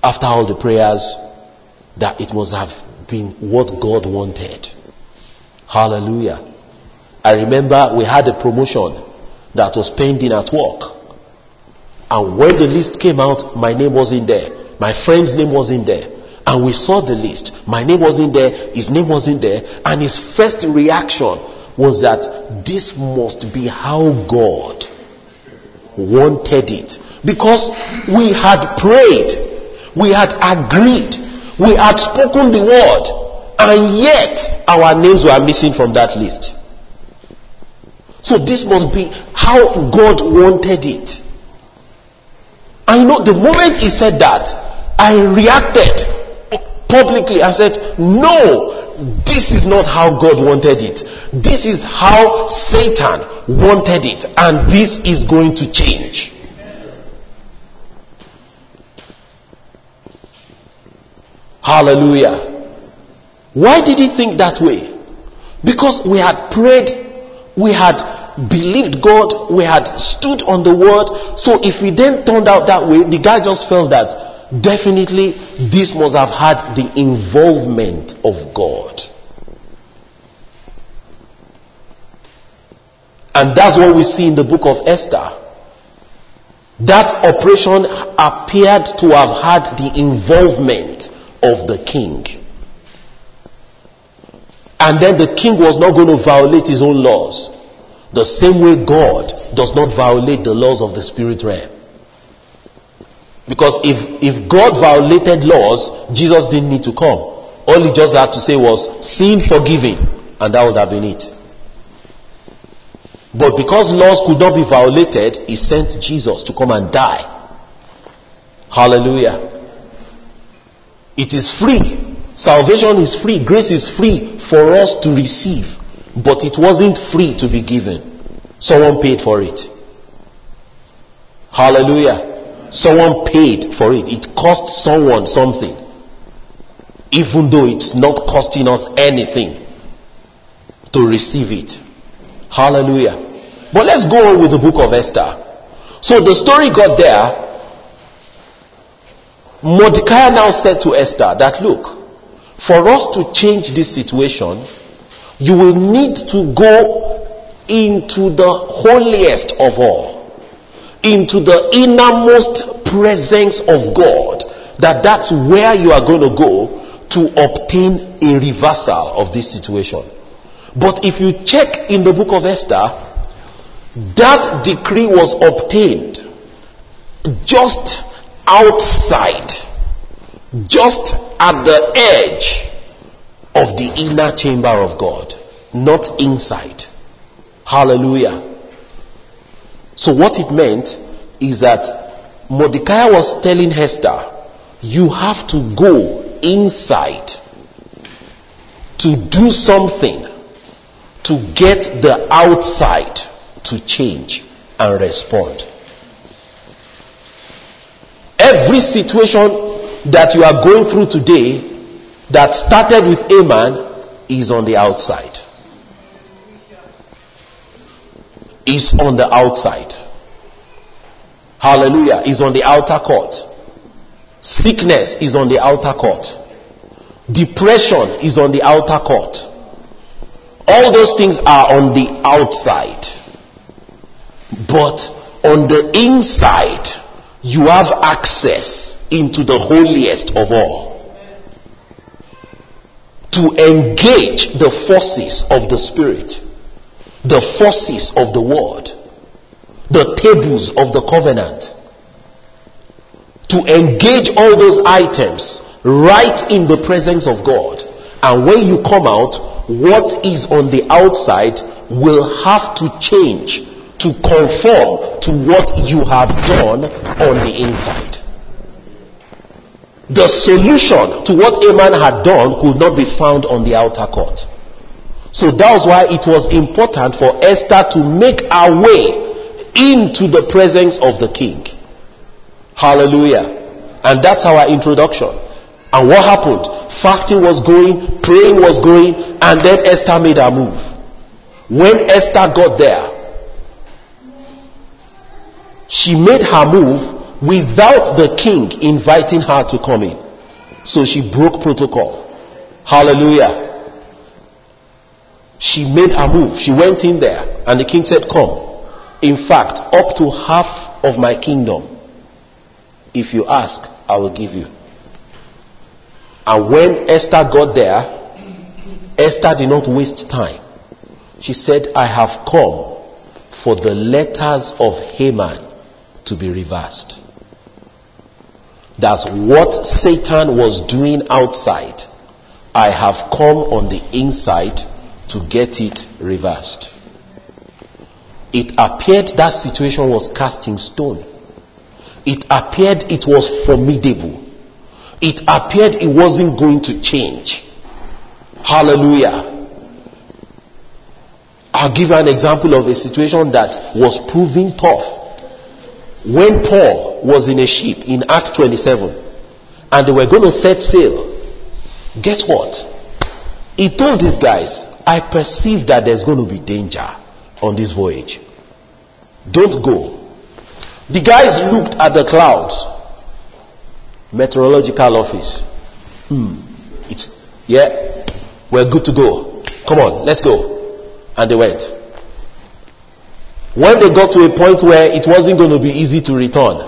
after all the prayers that it must have been what God wanted. Hallelujah. I remember we had a promotion that was pending at work. And when the list came out, my name wasn't there. My friend's name wasn't there. And we saw the list. My name wasn't there. His name wasn't there. And his first reaction was that this must be how God wanted it. Because we had prayed, we had agreed, we had spoken the word, and yet our names were missing from that list. So this must be how God wanted it. I know the moment he said that, I reacted publicly and said, No, this is not how God wanted it. This is how Satan wanted it, and this is going to change. Hallelujah. Why did he think that way? Because we had prayed, we had believed God, we had stood on the word. So if we then turned out that way, the guy just felt that definitely this must have had the involvement of God. And that's what we see in the book of Esther. That operation appeared to have had the involvement of the king. And then the king was not going to violate his own laws. The same way God does not violate the laws of the spirit realm. Because if, if God violated laws, Jesus didn't need to come. All he just had to say was, sin forgiving, and that would have been it. But because laws could not be violated, he sent Jesus to come and die. Hallelujah. It is free. Salvation is free. Grace is free for us to receive. But it wasn't free to be given. Someone paid for it. Hallelujah. Someone paid for it. It cost someone something. Even though it's not costing us anything to receive it. Hallelujah. But let's go on with the book of Esther. So the story got there. Mordecai now said to Esther that look, for us to change this situation, you will need to go into the holiest of all, into the innermost presence of God. That that's where you are going to go to obtain a reversal of this situation. But if you check in the book of Esther, that decree was obtained just outside, just at the edge of the inner chamber of God, not inside. Hallelujah. So what it meant is that Mordecai was telling Hester, you have to go inside to do something to get the outside to change and respond. Every situation that you are going through today that started with Haman is on the outside. Is on the outside. Hallelujah. Is on the outer court. Sickness is on the outer court. Depression is on the outer court. All those things are on the outside. But on the inside, you have access into the holiest of all. To engage the forces of the Spirit, the forces of the world, the tables of the covenant. To engage all those items right in the presence of God. And when you come out, what is on the outside will have to change to conform to what you have done on the inside. The solution to what Haman had done could not be found on the outer court. So that was why it was important for Esther to make her way into the presence of the king. Hallelujah. And that's our introduction. And what happened? Fasting was going, praying was going, and then Esther made her move. When Esther got there, she made her move without the king inviting her to come in. So she broke protocol. Hallelujah. She made a move. She went in there and the king said, come. In fact, up to half of my kingdom. If you ask, I will give you. And when Esther got there, Esther did not waste time. She said, I have come for the letters of Haman to be reversed. That's what Satan was doing outside. I have come on the inside to get it reversed. It appeared that situation was casting stone. It appeared it was formidable. It appeared it wasn't going to change. Hallelujah. I'll give you an example of a situation that was proving tough when Paul was in a ship in Acts 27 and they were going to set sail, guess what? He told these guys, I perceive that there's going to be danger on this voyage. Don't go. The guys looked at the clouds. Meteorological office. Hmm. It's, yeah, we're good to go. Come on, let's go. And they went. When they got to a point where it wasn't going to be easy to return,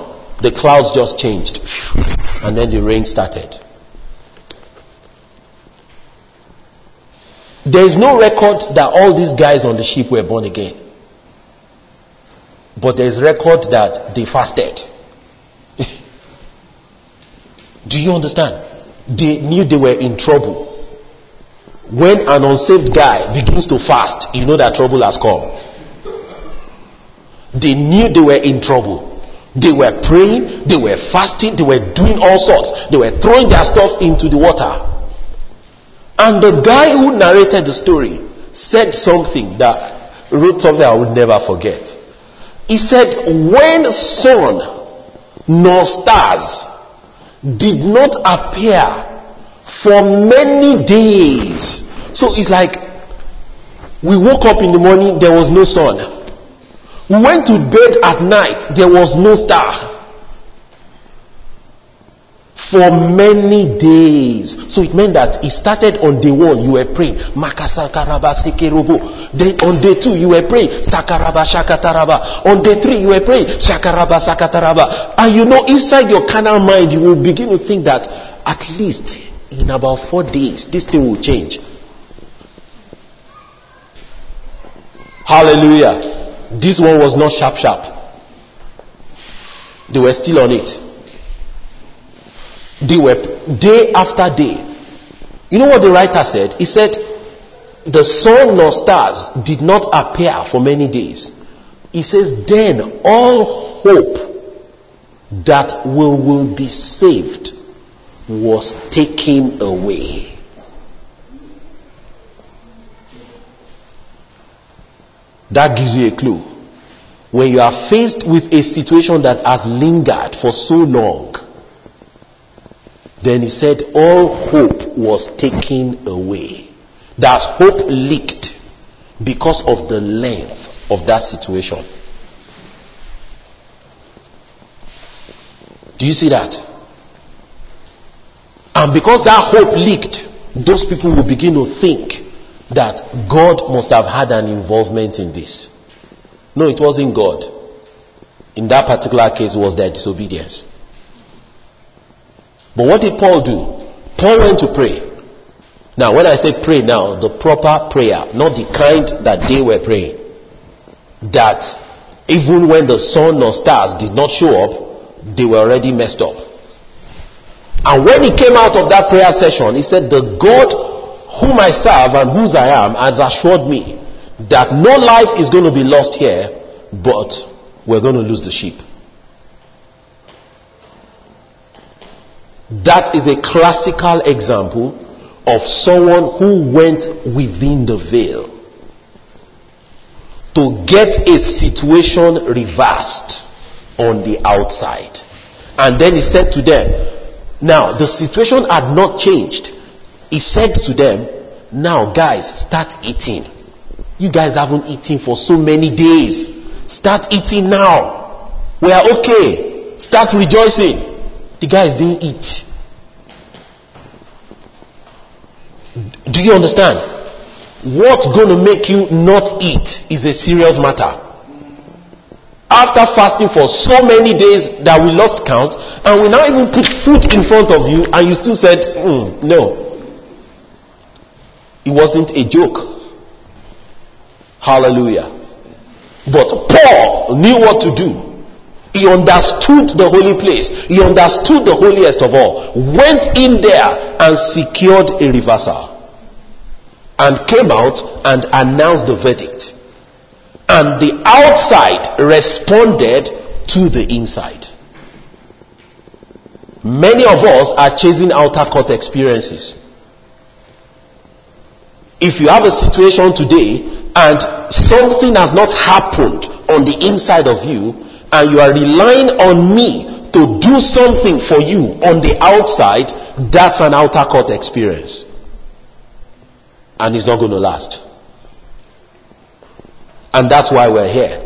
the clouds just changed. <laughs> And then the rain started. There is no record that all these guys on the ship were born again. But there is record that they fasted. <laughs> Do you understand? They knew they were in trouble. When an unsaved guy begins to fast, you know that trouble has come. They knew they were in trouble. They were praying, they were fasting, they were doing all sorts. They were throwing their stuff into the water. And the guy who narrated the story said something that wrote something I would never forget. He said, when sun nor stars did not appear for many days. So it's like we woke up in the morning, there was no sun. We went to bed at night, there was no star. For many days. So it meant that it started on day one, you were praying. Then on day two, you were praying. Sakaraba shakataraba. On day three, you were praying. Shakaraba sakataraba. And you know, inside your carnal mind, you will begin to think that at least in about four days, this thing will change. Hallelujah. This one was not sharp, sharp. They were still on it. They were day after day. You know what the writer said? He said, The sun nor stars did not appear for many days. He says, Then all hope that we will be saved was taken away. That gives you a clue. When you are faced with a situation that has lingered for so long, then he said all hope was taken away. That hope leaked because of the length of that situation. Do you see that? And because that hope leaked, those people will begin to think that God must have had an involvement in this. No, it wasn't God. In that particular case, was their disobedience. But what did Paul do? Paul went to pray. Now, when I say pray now, the proper prayer, not the kind that they were praying. That even when the sun or stars did not show up, they were already messed up. And when he came out of that prayer session, he said, The God whom I serve and whose I am has assured me that no life is going to be lost here, but we're going to lose the sheep. That is a classical example of someone who went within the veil to get a situation reversed on the outside. And then he said to them, now the situation had not changed he said to them, Now, guys, start eating. You guys haven't eaten for so many days. Start eating now. We are okay. Start rejoicing. The guys didn't eat. Do you understand? What's going to make you not eat is a serious matter. After fasting for so many days that we lost count, and we now even put food in front of you, and you still said, mm, No, it wasn't a joke. Hallelujah. But Paul knew what to do. He understood the holy place. He understood the holiest of all. Went in there and secured a reversal. And came out and announced the verdict. And the outside responded to the inside. Many of us are chasing outer court experiences. If you have a situation today and something has not happened on the inside of you and you are relying on me to do something for you on the outside, that's an outer court experience. And it's not going to last. And that's why we're here.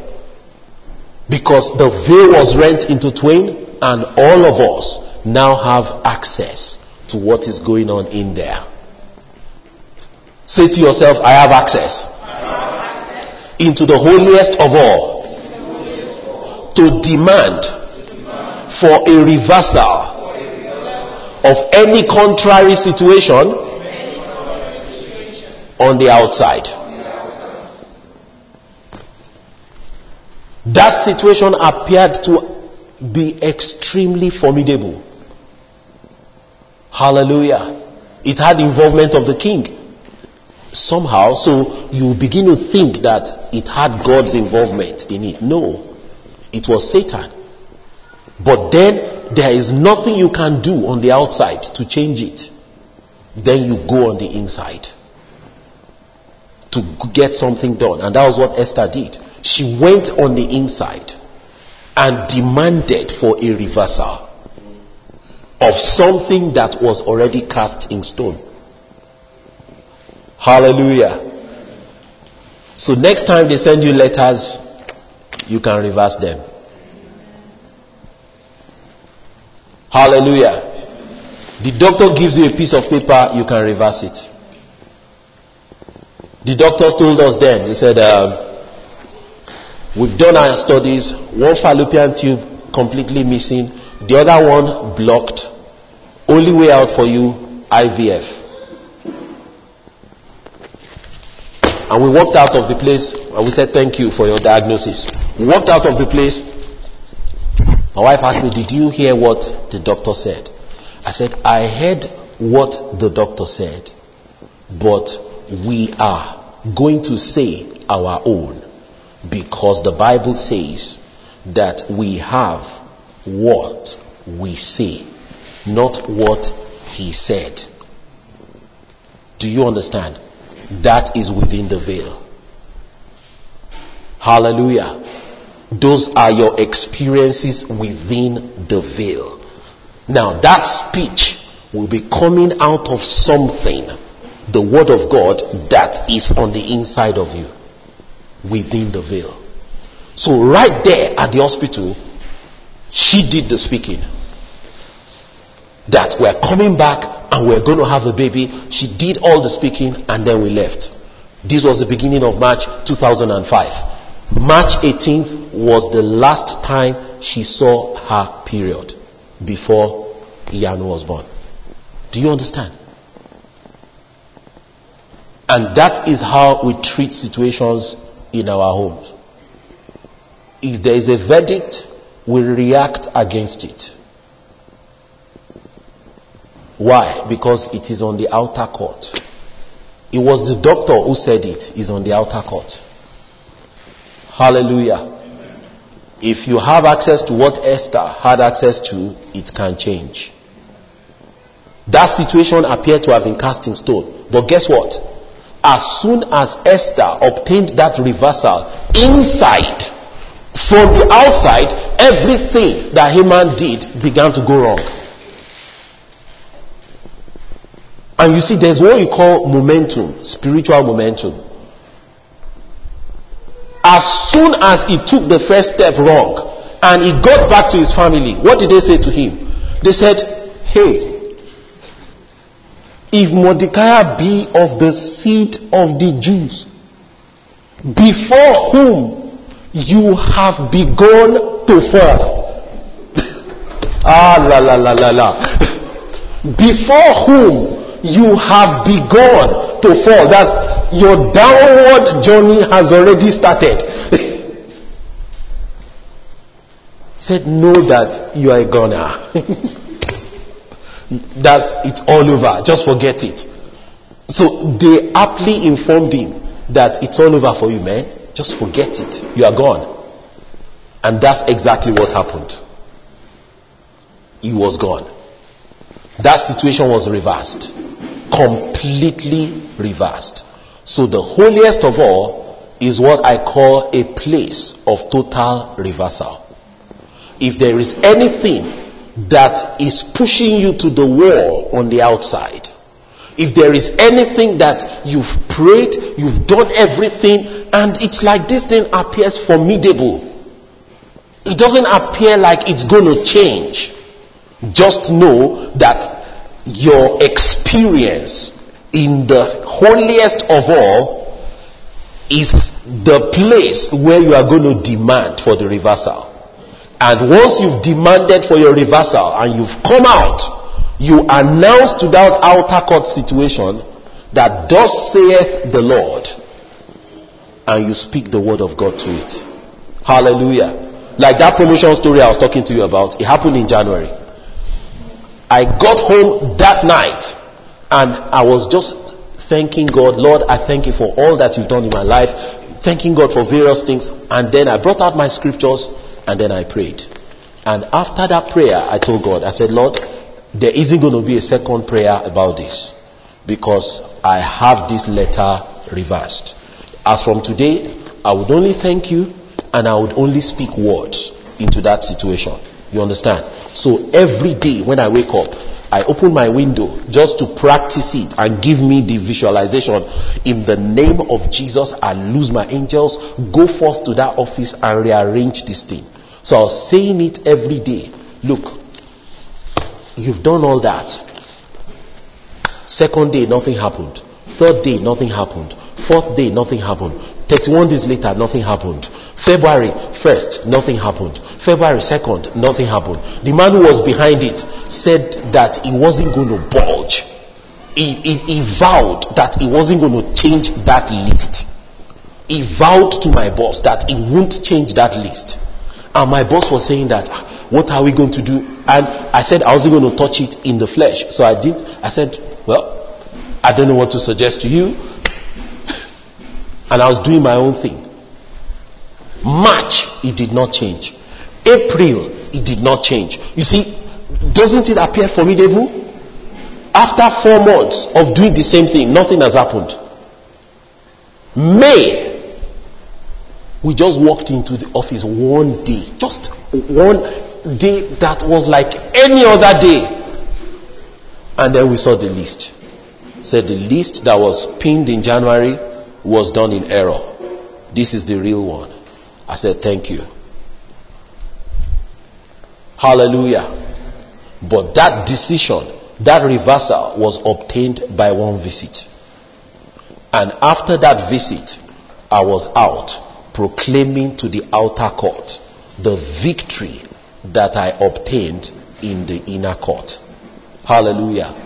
Because the veil was rent into twain and all of us now have access to what is going on in there. Say to yourself, I have access, into the holiest of all to demand for a reversal of any contrary situation on the outside. That situation appeared to be extremely formidable. Hallelujah. It had involvement of the king somehow, so you begin to think that it had God's involvement in it. No. It was Satan. But then there is nothing you can do on the outside to change it. Then you go on the inside to get something done. And that was what Esther did. She went on the inside and demanded for a reversal of something that was already cast in stone. Hallelujah. So next time they send you letters, you can reverse them. Hallelujah. The doctor gives you a piece of paper, you can reverse it. The doctors told us then, they said, um, we've done our studies, one fallopian tube completely missing, the other one blocked. Only way out for you, IVF. And we walked out of the place and we said, Thank you for your diagnosis. We walked out of the place. My wife asked me, Did you hear what the doctor said? I said, I heard what the doctor said, but we are going to say our own because the Bible says that we have what we say, not what he said. Do you understand? That is within the veil. Hallelujah. Those are your experiences within the veil. Now that speech will be coming out of something, the word of God that is on the inside of you, within the veil. So right there at the hospital, she did the speaking. That we're coming back and we're going to have a baby. She did all the speaking and then we left. This was the beginning of March 2005. March 18th was the last time she saw her period before Ian was born. Do you understand? And that is how we treat situations in our homes. If there is a verdict, we react against it. Why? Because it is on the outer court. It was the doctor who said it is on the outer court. Hallelujah. If you have access to what Esther had access to, it can change. That situation appeared to have been cast in stone. But guess what? As soon as Esther obtained that reversal inside, from the outside, everything that Haman did began to go wrong. And you see, there's what you call momentum, spiritual momentum. As soon as he took the first step wrong and he got back to his family, what did they say to him? They said, Hey, if Mordecai be of the seed of the Jews, before whom you have begun to fall. <laughs> ah, la la la la la. <laughs> before whom you have begun to fall. That's your downward journey has already started. <laughs> Said, know that you are a goner. <laughs> That's it's all over. Just forget it. So they aptly informed him that it's all over for you, man. Just forget it. You are gone. And that's exactly what happened. He was gone. That situation was reversed completely reversed. So the holiest of all is what I call a place of total reversal. If there is anything that is pushing you to the wall on the outside, if there is anything that you've prayed, you've done everything, and it's like this thing appears formidable, it doesn't appear like it's going to change. Just know that your experience in the holiest of all is the place where you are going to demand for the reversal. And once you've demanded for your reversal and you've come out, you announce to that outer court situation that thus saith the Lord, and you speak the word of God to it. Hallelujah. Like that promotion story I was talking to you about, it happened in January. I got home that night and I was just thanking God, Lord, I thank you for all that you've done in my life, thanking God for various things. And then I brought out my scriptures and then I prayed. And after that prayer, I told God, I said, Lord, there isn't going to be a second prayer about this because I have this letter reversed. As from today, I would only thank you and I would only speak words into that situation. You understand? So every day when I wake up, I open my window just to practice it and give me the visualization. In the name of Jesus, I lose my angels, go forth to that office and rearrange this thing. So I was saying it every day. Look, you've done all that. Second day, nothing happened. Third day, nothing happened. Fourth day, nothing happened. 31 days later, nothing happened. February 1st, nothing happened. February 2nd, nothing happened. The man who was behind it said that he wasn't going to budge. He, he, he vowed that he wasn't going to change that list. He vowed to my boss that he won't change that list. And my boss was saying that, "Ah, what are we going to do? And I said I wasn't going to touch it in the flesh. So I didn't. I said, well, I don't know what to suggest to you. <laughs> And I was doing my own thing. March, it did not change. April, it did not change. You see, doesn't it appear formidable? After four months of doing the same thing, nothing has happened. May, we just walked into the office one day, just one day that was like any other day. And then we saw the list. Said the list that was pinned in January was done in error. This is the real one. I said, Thank you. Hallelujah. But that decision, that reversal was obtained by one visit. And after that visit, I was out proclaiming to the outer court the victory that I obtained in the inner court. Hallelujah.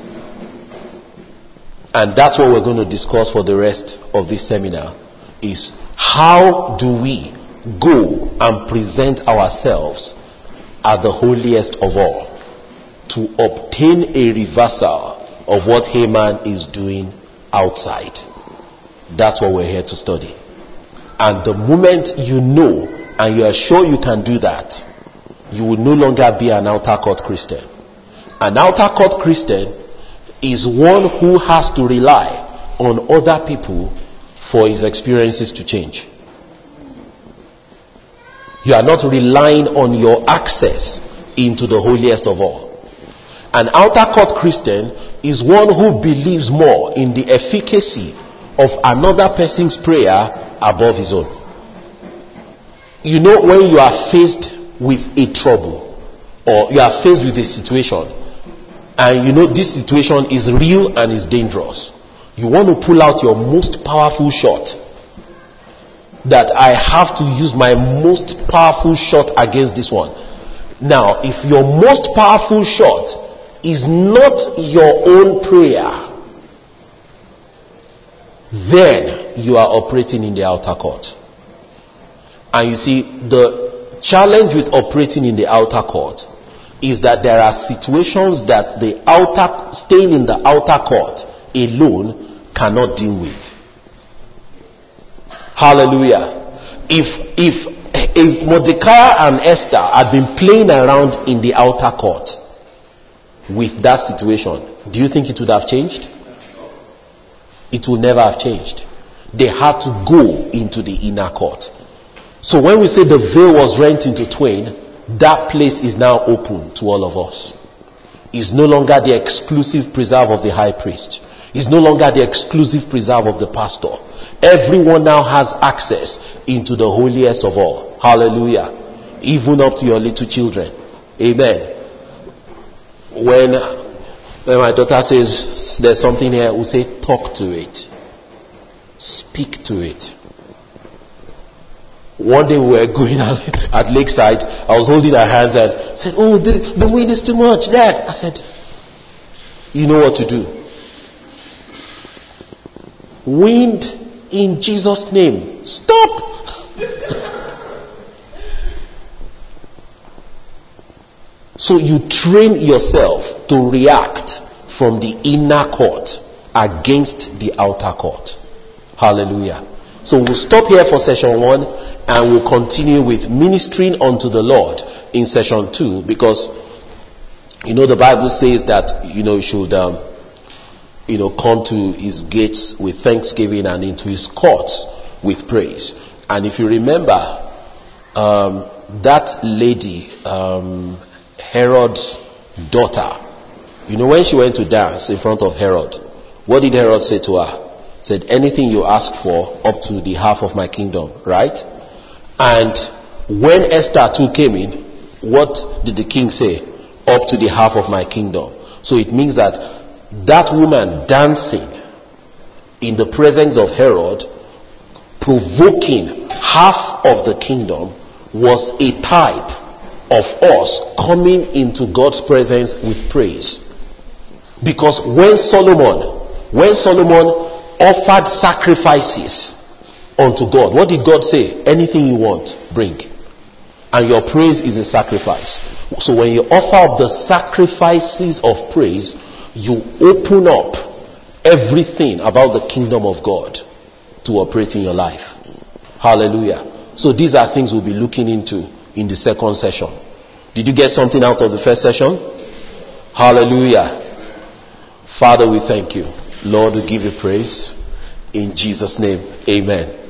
And that's what we're going to discuss for the rest of this seminar is how do we go and present ourselves at the holiest of all to obtain a reversal of what Haman is doing outside. That's what we're here to study. And the moment you know and you are sure you can do that, you will no longer be an outer court Christian. An outer court Christian is one who has to rely on other people for his experiences to change. You are not relying on your access into the holiest of all. An outer court Christian is one who believes more in the efficacy of another person's prayer above his own. You know, when you are faced with a trouble or you are faced with a situation and you know this situation is real and is dangerous, you want to pull out your most powerful shot. That I have to use my most powerful shot against this one. Now, if your most powerful shot is not your own prayer, then you are operating in the outer court. And you see, the challenge with operating in the outer court is that there are situations that the outer, staying in the outer court alone cannot deal with. Hallelujah. If, if, if Mordecai and Esther had been playing around in the outer court with that situation, do you think it would have changed? It would never have changed. They had to go into the inner court. So when we say the veil was rent into twain, that place is now open to all of us. It's no longer the exclusive preserve of the high priest. It's no longer the exclusive preserve of the pastor. Everyone now has access into the holiest of all. Hallelujah. Even up to your little children. Amen. When, when my daughter says there's something here, we say talk to it. Speak to it. One day we were going <laughs> at Lakeside. I was holding her hands and said, "Oh, the, the wind is too much, Dad." I said, "You know what to do. Wind in Jesus' name, stop." so you train yourself to react from the inner court against the outer court. Hallelujah. So we'll stop here for session one and we'll continue with ministering unto the Lord in session two because you know the Bible says that you know you should um, you know come to his gates with thanksgiving and into his courts with praise. And if you remember, um, that lady, um, Herod's daughter, you know when she went to dance in front of Herod, what did Herod say to her? Said, anything you ask for up to the half of my kingdom, right? And when Esther too came in, what did the king say? Up to the half of my kingdom. So it means that that woman dancing in the presence of Herod, provoking half of the kingdom, was a type of us coming into God's presence with praise. Because when Solomon, when Solomon offered sacrifices unto God, what did God say? Anything you want, bring. And your praise is a sacrifice. So when you offer up the sacrifices of praise, you open up everything about the kingdom of God to operate in your life. Hallelujah. So these are things we'll be looking into in the second session. Did you get something out of the first session? Hallelujah. Father, we thank you. Lord, we give you praise. In Jesus' name, amen.